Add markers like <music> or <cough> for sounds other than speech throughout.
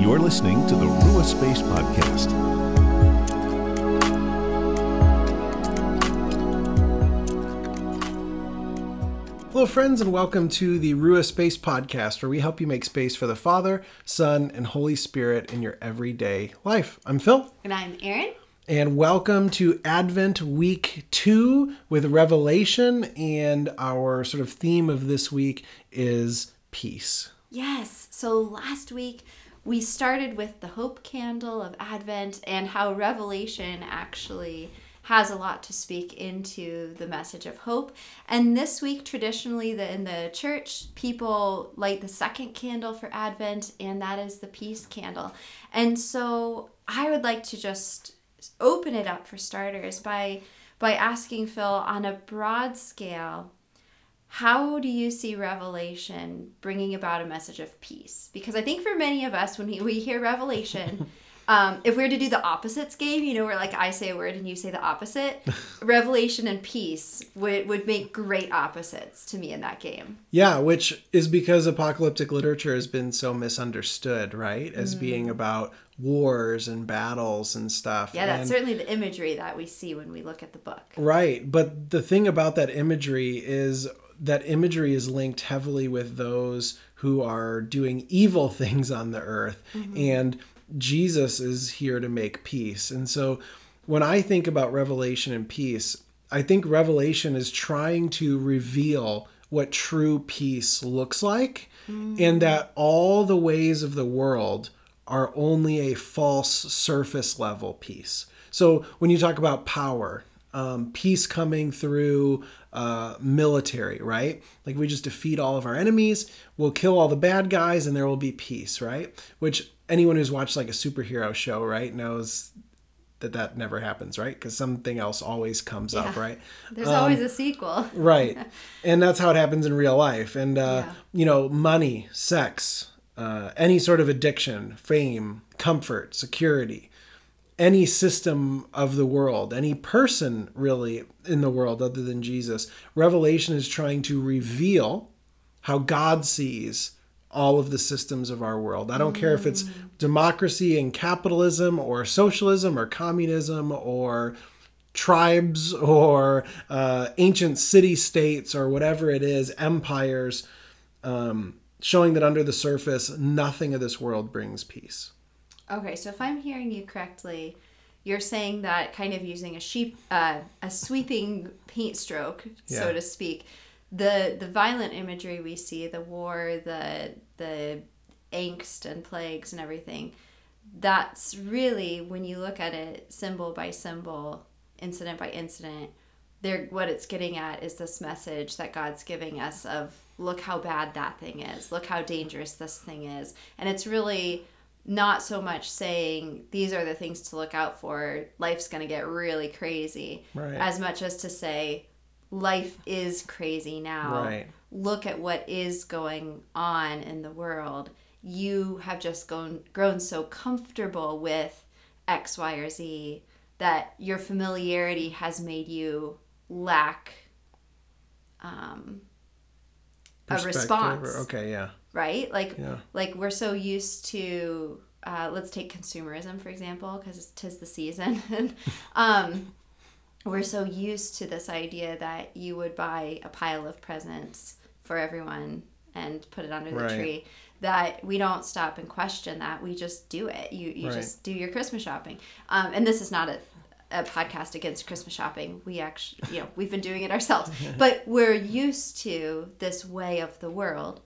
You're listening to the Rua Space Podcast. Hello, friends, and welcome to the Rua Space Podcast, where we help you make space for the Father, Son, and Holy Spirit in your everyday life. I'm Phil. And I'm Erin. And welcome to Advent Week 2 with Revelation. And our sort of theme of this week is peace. Yes. So last week we started with the hope candle of Advent and how Revelation actually has a lot to speak into the message of hope. And this week, traditionally, the, in the church, people light the second candle for Advent, and that is the peace candle. And so I would like to just open it up for starters by by asking Phil on a broad scale how do you see revelation bringing about a message of peace because i think for many of us when we, we hear revelation <laughs> um, if we were to do the opposites game you know where like i say a word and you say the opposite <laughs> revelation and peace would, would make great opposites to me in that game Yeah, which is because apocalyptic literature has been so misunderstood, right? As Mm. being about wars and battles and stuff. yeah that's And- certainly the imagery that we see when we look at the book Right. But the thing about that imagery is that imagery is linked heavily with those who are doing evil <laughs> things on the earth. Mm-hmm. And Jesus is here to make peace. And so when I think about revelation and peace, I think revelation is trying to reveal what true peace looks like mm. and that all the ways of the world are only a false surface level peace. So when you talk about power, um, peace coming through uh, military, right? Like we just defeat all of our enemies, we'll kill all the bad guys, and there will be peace, right? Which anyone who's watched like a superhero show, right, knows that that never happens, right? Because something else always comes up, right? <laughs> there's always a sequel <laughs> Right. and that's how it happens in real life. And, uh, Yeah. you know, money, sex, uh, any sort of addiction, fame, comfort, security, any system of the world, any person really in the world other than Jesus, Revelation is trying to reveal how God sees all of the systems of our world. I don't care if it's democracy and capitalism or socialism or communism or tribes or uh, ancient city states or whatever it is, empires, um, showing that under the surface, nothing of this world brings peace. Okay, so if I'm hearing you correctly, you're saying that kind of using a sheep, uh, a sweeping paint stroke, so to speak, the the violent imagery we see, the war, the the angst and plagues and everything, that's really when you look at it symbol by symbol, incident by incident, there what it's getting at is this message that God's giving us of look how bad that thing is, look how dangerous this thing is, and it's really not so much saying these are the things to look out for life's going to get really crazy Right. as much as to say life is crazy now Right. look at what is going on in the world you have just gone, grown so comfortable with x y or z that your familiarity has made you lack um, a response okay, yeah. Right? Like Yeah. like we're so used to uh, let's take consumerism for example because tis the season. <laughs> um, we're so used to this idea that you would buy a pile of presents for everyone and put it under the Right. tree that we don't stop and question that we just do it you you Right. just do your christmas shopping um, and this is not a, a podcast against christmas shopping we actually you know we've been doing it ourselves <laughs> but we're used to this way of the world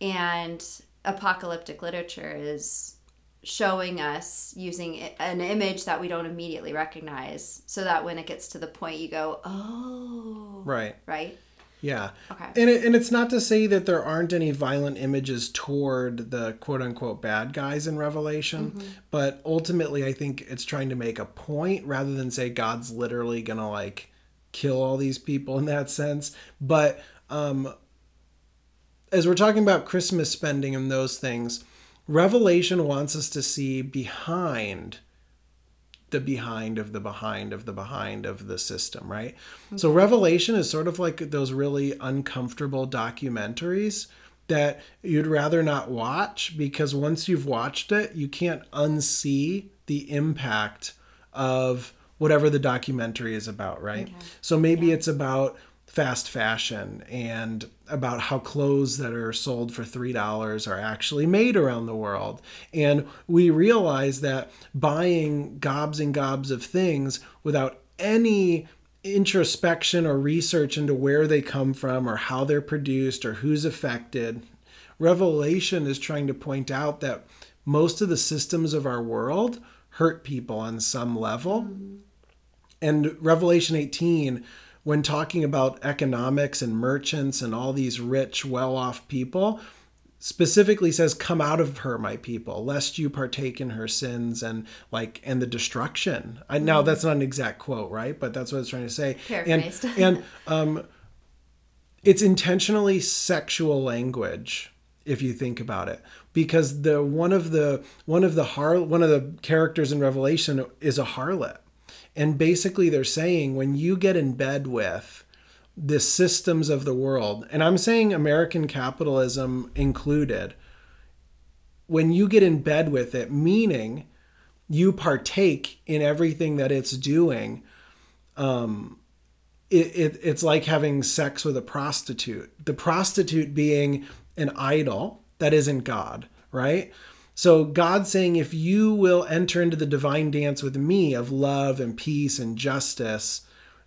and apocalyptic literature is showing us using an image that we don't immediately recognize so that when it gets to the point you go oh Right. right Yeah. Okay. And it, and it's not to say that there aren't any violent images toward the quote unquote bad guys in Revelation, Mm-hmm. but ultimately I think it's trying to make a point rather than say God's literally to like kill all these people in that sense. But um as we're talking about Christmas spending and those things, Revelation wants us to see behind the behind of the behind of the behind of the system, right? Mm-hmm. So Revelation is sort of like those really uncomfortable documentaries that you'd rather not watch because once you've watched it, you can't unsee the impact of whatever the documentary is about, right? Okay. So maybe it's about fast fashion and about how clothes that are sold for $3 are actually made around the world. And we realize that buying gobs and gobs of things without any introspection or research into where they come from or how they're produced or who's affected, Revelation is trying to point out that most of the systems of our world hurt people on some level. Mm-hmm. And Revelation 18, when talking about economics and merchants and all these rich, well off people, specifically says come out of her my people lest you partake in her sins and like and the destruction. I, now that's not an exact quote right? But that's what it's trying to say. Paraphrased. and and um it's intentionally sexual language if you think about it because the one of the one of the har one of the characters in revelation is a harlot and basically they're saying when you get in bed with the systems of the world and i'm saying american capitalism included when you get in bed with it meaning you partake in everything that it's doing um, it, it, it's like having sex with a prostitute. The prostitute being an idol that isn't God, right? So God saying, if you will enter into the divine dance with me of love and peace and justice,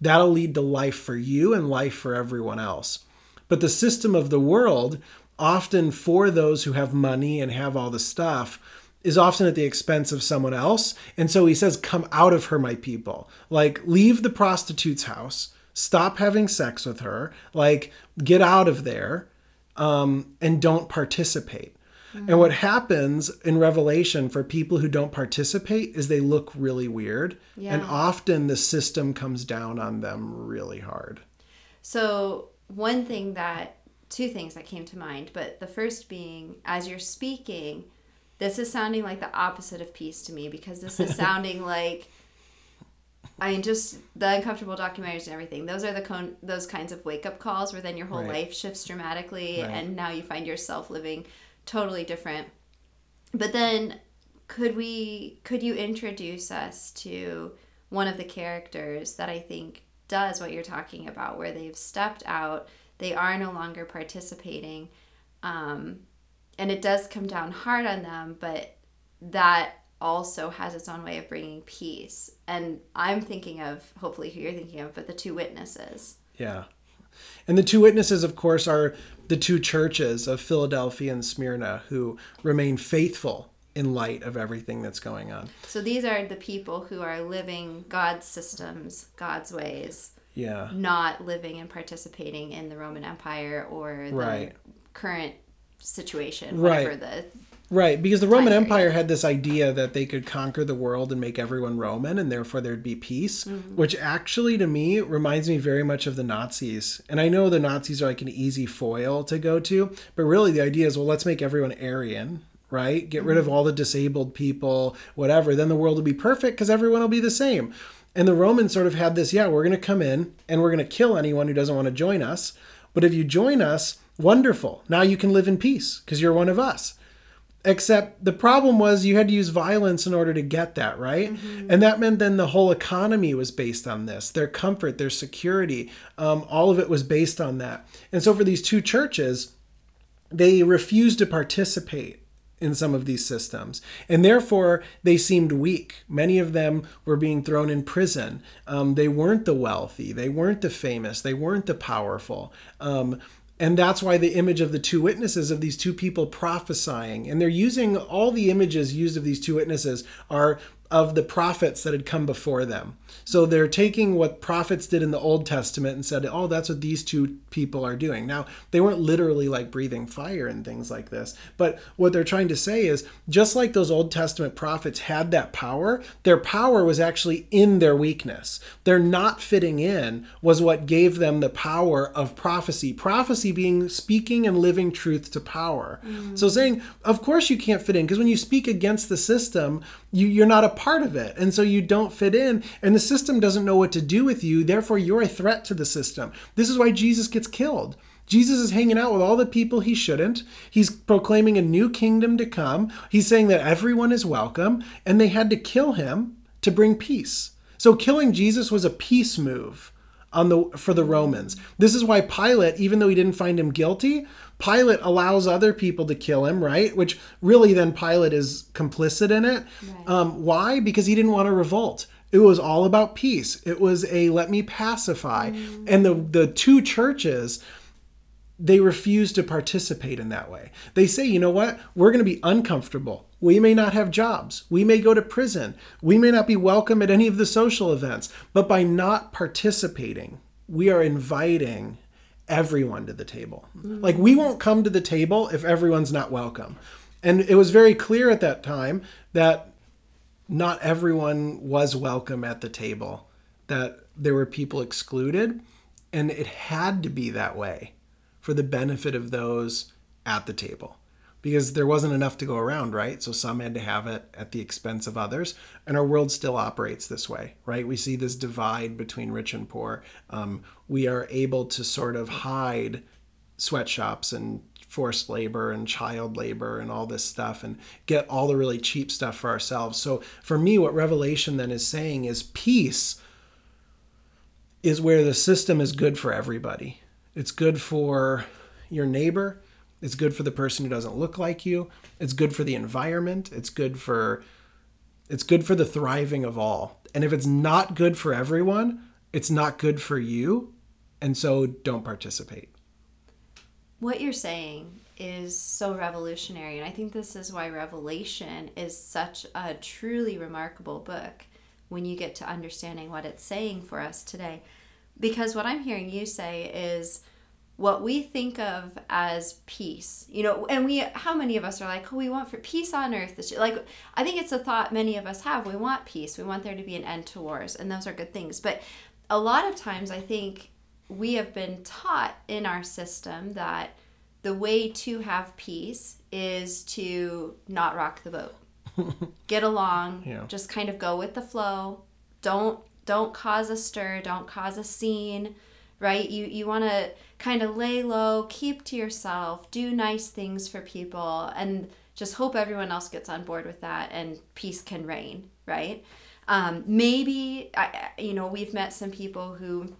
that'll lead to life for you and life for everyone else. But the system of the world, often for those who have money and have all the stuff, is often at the expense of someone else. And so he says, Come out of her, my people. Like, leave the prostitute's house, stop having sex with her, like, get out of there, um, and don't participate. And what happens in Revelation for people who don't participate is they look really weird. And often the system comes down on them really hard. So, one thing that, two things that came to mind, but the first being, as you're speaking, this is sounding like the opposite of peace to me because this is <laughs> sounding like, I mean, just the uncomfortable documentaries and everything. Those are the con- those kinds of wake up calls where then your whole Right. life shifts dramatically, Right. and now you find yourself living totally different. But then, could we? Could you introduce us to one of the characters that I think does what you're talking about, where they've stepped out, they are no longer participating, um, and it does come down hard on them, but that also has its own way of bringing peace. And I'm thinking of, hopefully, who you're thinking of, but the two witnesses. Yeah. And the two witnesses, of course, are the two churches of Philadelphia and Smyrna who remain faithful in light of everything that's going on. So these are the people who are living God's systems, God's ways, Yeah. not living and participating in the Roman Empire or the Right. current situation, Right. whatever the Right, because the Roman Empire had this idea that they could conquer the world and make everyone Roman, and therefore there'd be peace, mm-hmm. which actually to me reminds me very much of the Nazis. And I know the Nazis are like an easy foil to go to, but really the idea is well, let's make everyone Aryan, right? Get rid of mm-hmm. all the disabled people, whatever. Then the world will be perfect because everyone will be the same. And the Romans sort of had this yeah, we're going to come in and we're going to kill anyone who doesn't want to join us. But if you join us, wonderful. Now you can live in peace because you're one of us. Except the problem was you had to use violence in order to get that, right? And that meant then the whole economy was based on this. Their comfort, their security, um, all of it was based on that. And so for these two churches, they refused to participate in some of these systems. And therefore, they seemed weak. Many of them were being thrown in prison. Um, they weren't the wealthy, they weren't the famous, they weren't the powerful. Um, and that's why the image of the two witnesses of these two people prophesying, and they're using all the images used of these two witnesses are of the prophets that had come before them. So they're taking what prophets did in the Old Testament and said, oh, that's what these two people are doing. Now, they weren't literally like breathing fire and things like this, but what they're trying to say is just like those Old Testament prophets had that power, their power was actually in their weakness. Their not fitting in was what gave them the power of prophecy. Prophecy being speaking and living truth to power. Mm. So saying, of course you can't fit in, because when you speak against the system, you, you're not a part of it. And so you don't fit in. And the system doesn't know what to do with you. Therefore, you're a threat to the system. This is why Jesus gets killed. Jesus is hanging out with all the people he shouldn't. He's proclaiming a new kingdom to come. He's saying that everyone is welcome, and they had to kill him to bring peace. So killing Jesus was a peace move on the for the Romans. This is why Pilate, even though he didn't find him guilty, Pilate allows other people to kill him, right? Which really then Pilate is complicit in it. Right. Um, why? Because he didn't want to revolt. It was all about peace. It was a let me pacify. And the the two churches they refuse to participate in that way. They say, you know what? We're going to be uncomfortable. We may not have jobs. We may go to prison. We may not be welcome at any of the social events. But by not participating, we are inviting everyone to the table. Like, we won't come to the table if everyone's not welcome. And it was very clear at that time that not everyone was welcome at the table, that there were people excluded. And it had to be that way for the benefit of those at the table because there wasn't enough to go around, right? So some had to have it at the expense of others. And our world still operates this way, right? We see this divide between rich and poor. Um, we are able to sort of hide sweatshops and forced labor and child labor and all this stuff and get all the really cheap stuff for ourselves. So for me, what Revelation then is saying is peace is where the system is good for everybody. It's good for your neighbor. It's good for the person who doesn't look like you. It's good for the environment. It's good for it's good for the thriving of all. And if it's not good for everyone, it's not good for you. And so don't participate. What you're saying is so revolutionary. And I think this is why Revelation is such a truly remarkable book when you get to understanding what it's saying for us today. Because what I'm hearing you say is what we think of as peace, you know, and we, how many of us are like, oh, we want for peace on earth? This, like, I think it's a thought many of us have. We want peace. We want there to be an end to wars, and those are good things. But a lot of times, I think we have been taught in our system that the way to have peace is to not rock the boat. <laughs> Get along, Yeah. just kind of go with the flow. Don't don't cause a stir, don't cause a scene, right? You you want to kind of lay low, keep to yourself, do nice things for people and just hope everyone else gets on board with that and peace can reign, right? Um, maybe I, you know we've met some people who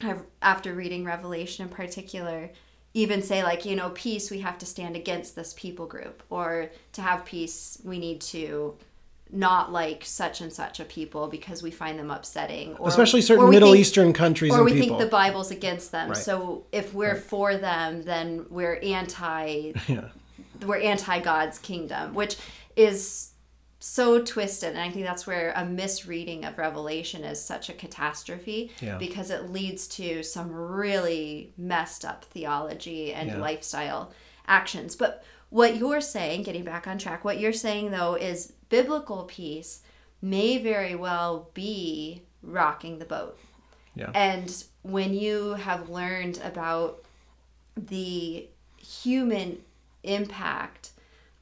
have after reading revelation in particular even say like you know peace we have to stand against this people group or to have peace we need to not like such and such a people because we find them upsetting or Especially certain we Middle think- Eastern countries or we people. think the bible's against them Right. so if we're Right. for them then we're anti <laughs> yeah. we're anti God's kingdom, which is so twisted. And I think that's where a misreading of Revelation is such a catastrophe Yeah. because it leads to some really messed up theology and Yeah. lifestyle actions. But what you're saying, getting back on track, what you're saying though is biblical peace may very well be rocking the boat. Yeah. And when you have learned about the human impact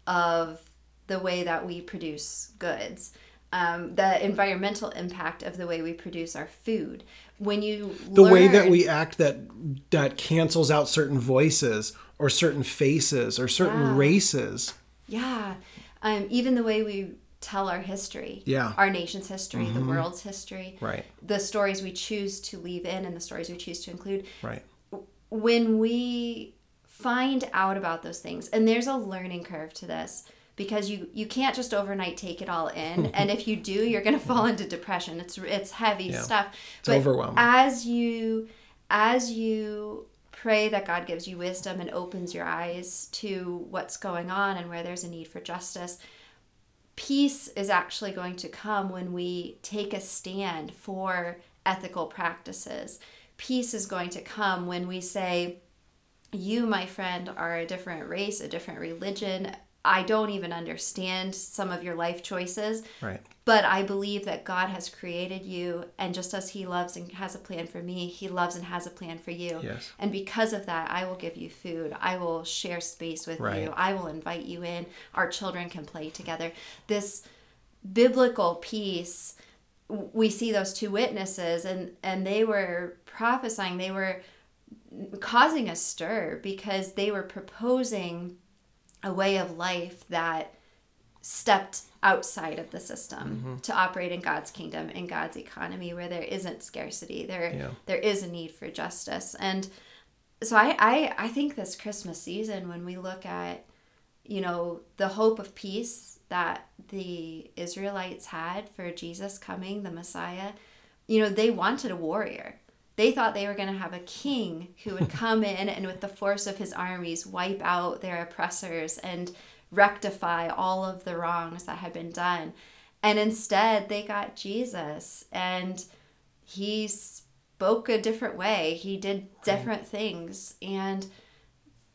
of the way that we produce goods, um, the environmental impact of the way we produce our food, when you the way that we act that that cancels out certain voices or certain faces or certain Yeah. races. Yeah. Um, even the way we tell our history. Yeah. Mm-hmm. Our nation's history, the world's history. Right. The stories we choose to leave in and the stories we choose to include. Right. When we find out about those things, and there's a learning curve to this because you you can't just overnight take it all in <laughs> and if you do you're going to fall into depression it's it's heavy Yeah. stuff It's overwhelming. as you as you pray that God gives you wisdom and opens your eyes to what's going on and where there's a need for justice peace is actually going to come when we take a stand for ethical practices. Peace is going to come when we say, You, my friend, are a different race, a different religion. I don't even understand some of your life choices, Right. But I believe that God has created you, and just as He loves and has a plan for me, He loves and has a plan for you. Yes. And because of that, I will give you food. I will share space with Right. you. I will invite you in. Our children can play together. This biblical peace, we see those two witnesses, and and they were prophesying. They were causing a stir because they were proposing a way of life that stepped outside of the system mm-hmm. to operate in God's kingdom in God's economy where there isn't scarcity there Yeah. there is a need for justice. And so I, I I think this Christmas season when we look at you know the hope of peace that the Israelites had for Jesus coming the Messiah you know they wanted a warrior. They thought they were going to have a king who would <laughs> come in and with the force of his armies wipe out their oppressors and rectify all of the wrongs that had been done. And instead they got Jesus and he spoke a different way. He did different things and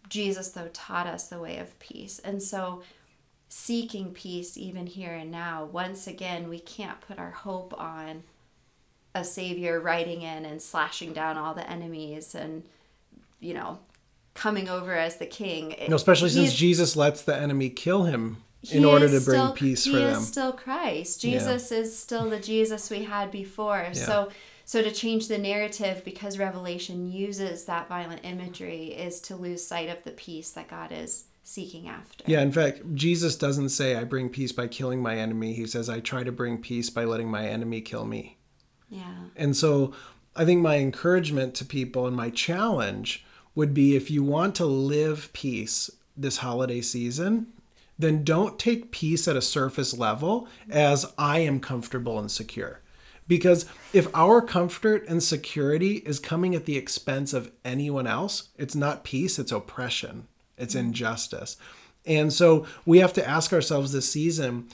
jesus though taught us the way of peace. And so seeking peace even here and now once again we can't put our hope on a savior riding in and slashing down all the enemies and you know coming over as the king No, especially since Jesus lets the enemy kill him in order to bring still- peace he is still Christ. Yeah. Jesus is still the Jesus we had before. So so to change the narrative because Revelation uses that violent imagery is to lose sight of the peace that God is seeking after. Yeah, in fact, Jesus doesn't say, I bring peace by killing my enemy. He says, I try to bring peace by letting my enemy kill me. Yeah. And so I think my encouragement to people and my challenge would be if you want to live peace this holiday season, then don't take peace at a surface level as I am comfortable and secure. Because if our comfort and security is coming at the expense of anyone else, it's not peace, it's oppression, it's mm-hmm. injustice. And so we have to ask ourselves this season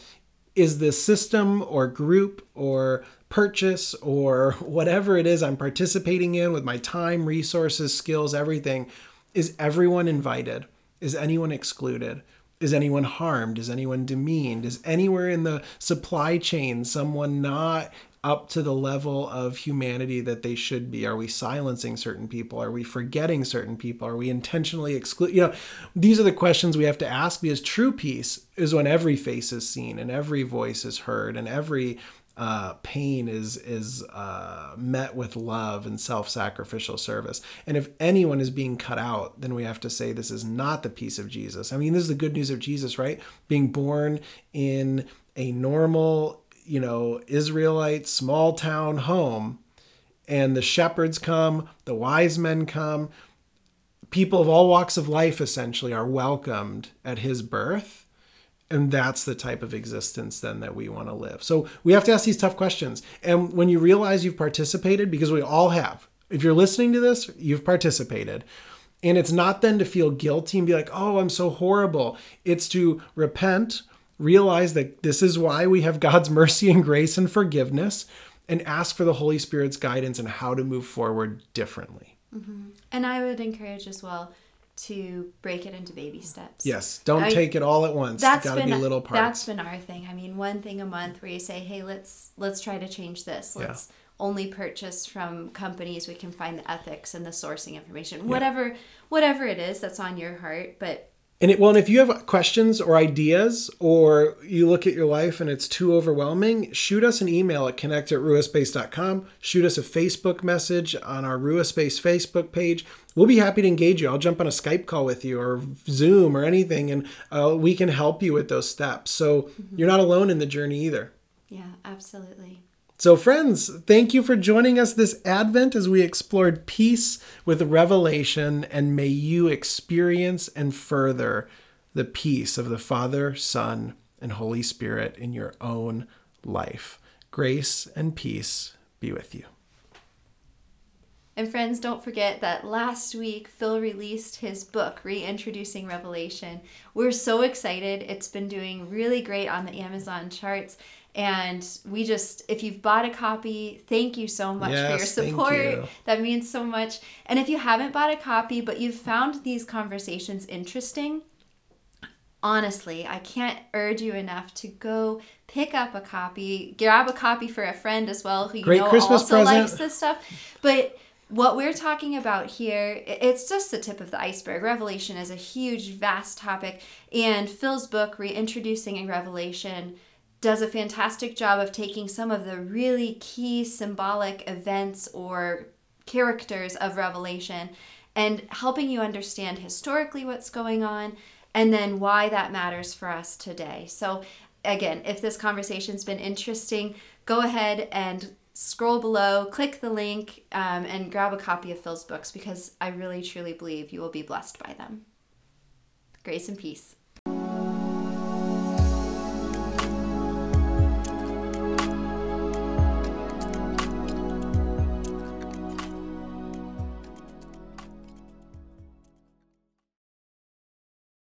is the system or group or purchase or <laughs> whatever it is I'm participating in with my time, resources, skills, everything, is everyone invited? Is anyone excluded? Is anyone harmed? Is anyone demeaned? Is anywhere in the supply chain someone not up to the level of humanity that they should be? Are we silencing certain people? Are we forgetting certain people? Are we intentionally exclude? You know, these are the questions we have to ask because true peace is when every face is seen and every voice is heard and every uh, pain is is uh, met with love and self-sacrificial service. And if anyone is being cut out, then we have to say this is not the peace of Jesus. I mean, this is the good news of Jesus, right? Being born in a normal, you know, Israelite small town home, and the shepherds come, the wise men come, people of all walks of life essentially are welcomed at his birth and that's the type of existence then that we want to live. So we have to ask these tough questions. And when you realize you've participated because we all have if you're listening to this you've participated. And it's not then to feel guilty and be like oh i'm so horrible. It's to repent realize that this is why we have god's mercy and grace and forgiveness and ask for the holy spirit's guidance and how to move forward differently. Mm-hmm. And I would encourage as well to break it into baby steps. yes don't I- take it all at once That's got to been be little that's parts been our thing. I mean, one thing a month where you say, "Hey, let's let's try to change this. Let's only purchase from companies we can find the ethics and the sourcing information. Whatever whatever it is that's on your heart, but And it well, and if you have questions or ideas, or you look at your life and it's too overwhelming, shoot us an email at connect at ruaspace.com. Shoot us a Facebook message on our Ruaspace Facebook page. We'll be happy to engage you. I'll jump on a Skype call with you or Zoom or anything, and uh, we can help you with those steps. So you're not alone in the journey either. yeah, absolutely. So, friends, thank you for joining us this Advent as we explored peace with revelation, and may you experience and further the peace of the Father, Son, and Holy Spirit in your own life. Grace and peace be with you. And friends, don't forget that last week Phil released his book, Reintroducing Revelation. We're so excited. It's been doing really great on the Amazon charts. And we just, if you've bought a copy, thank you so much for your Yes, thank support. you. That means so much. And if you haven't bought a copy, but you've found these conversations interesting, honestly, I can't urge you enough to go pick up a copy, grab a copy for a friend as well who you Great know Christmas also present. likes this stuff. But what we're talking about here, it's just the tip of the iceberg. Revelation is a huge, vast topic, and Phil's book, Reintroducing a Revelation, does a fantastic job of taking some of the really key symbolic events or characters of Revelation and helping you understand historically what's going on and then why that matters for us today. So, again, if this conversation's been interesting, go ahead and scroll below, click the link, um, and grab a copy of Phil's books because I really truly believe you will be blessed by them. Grace and peace.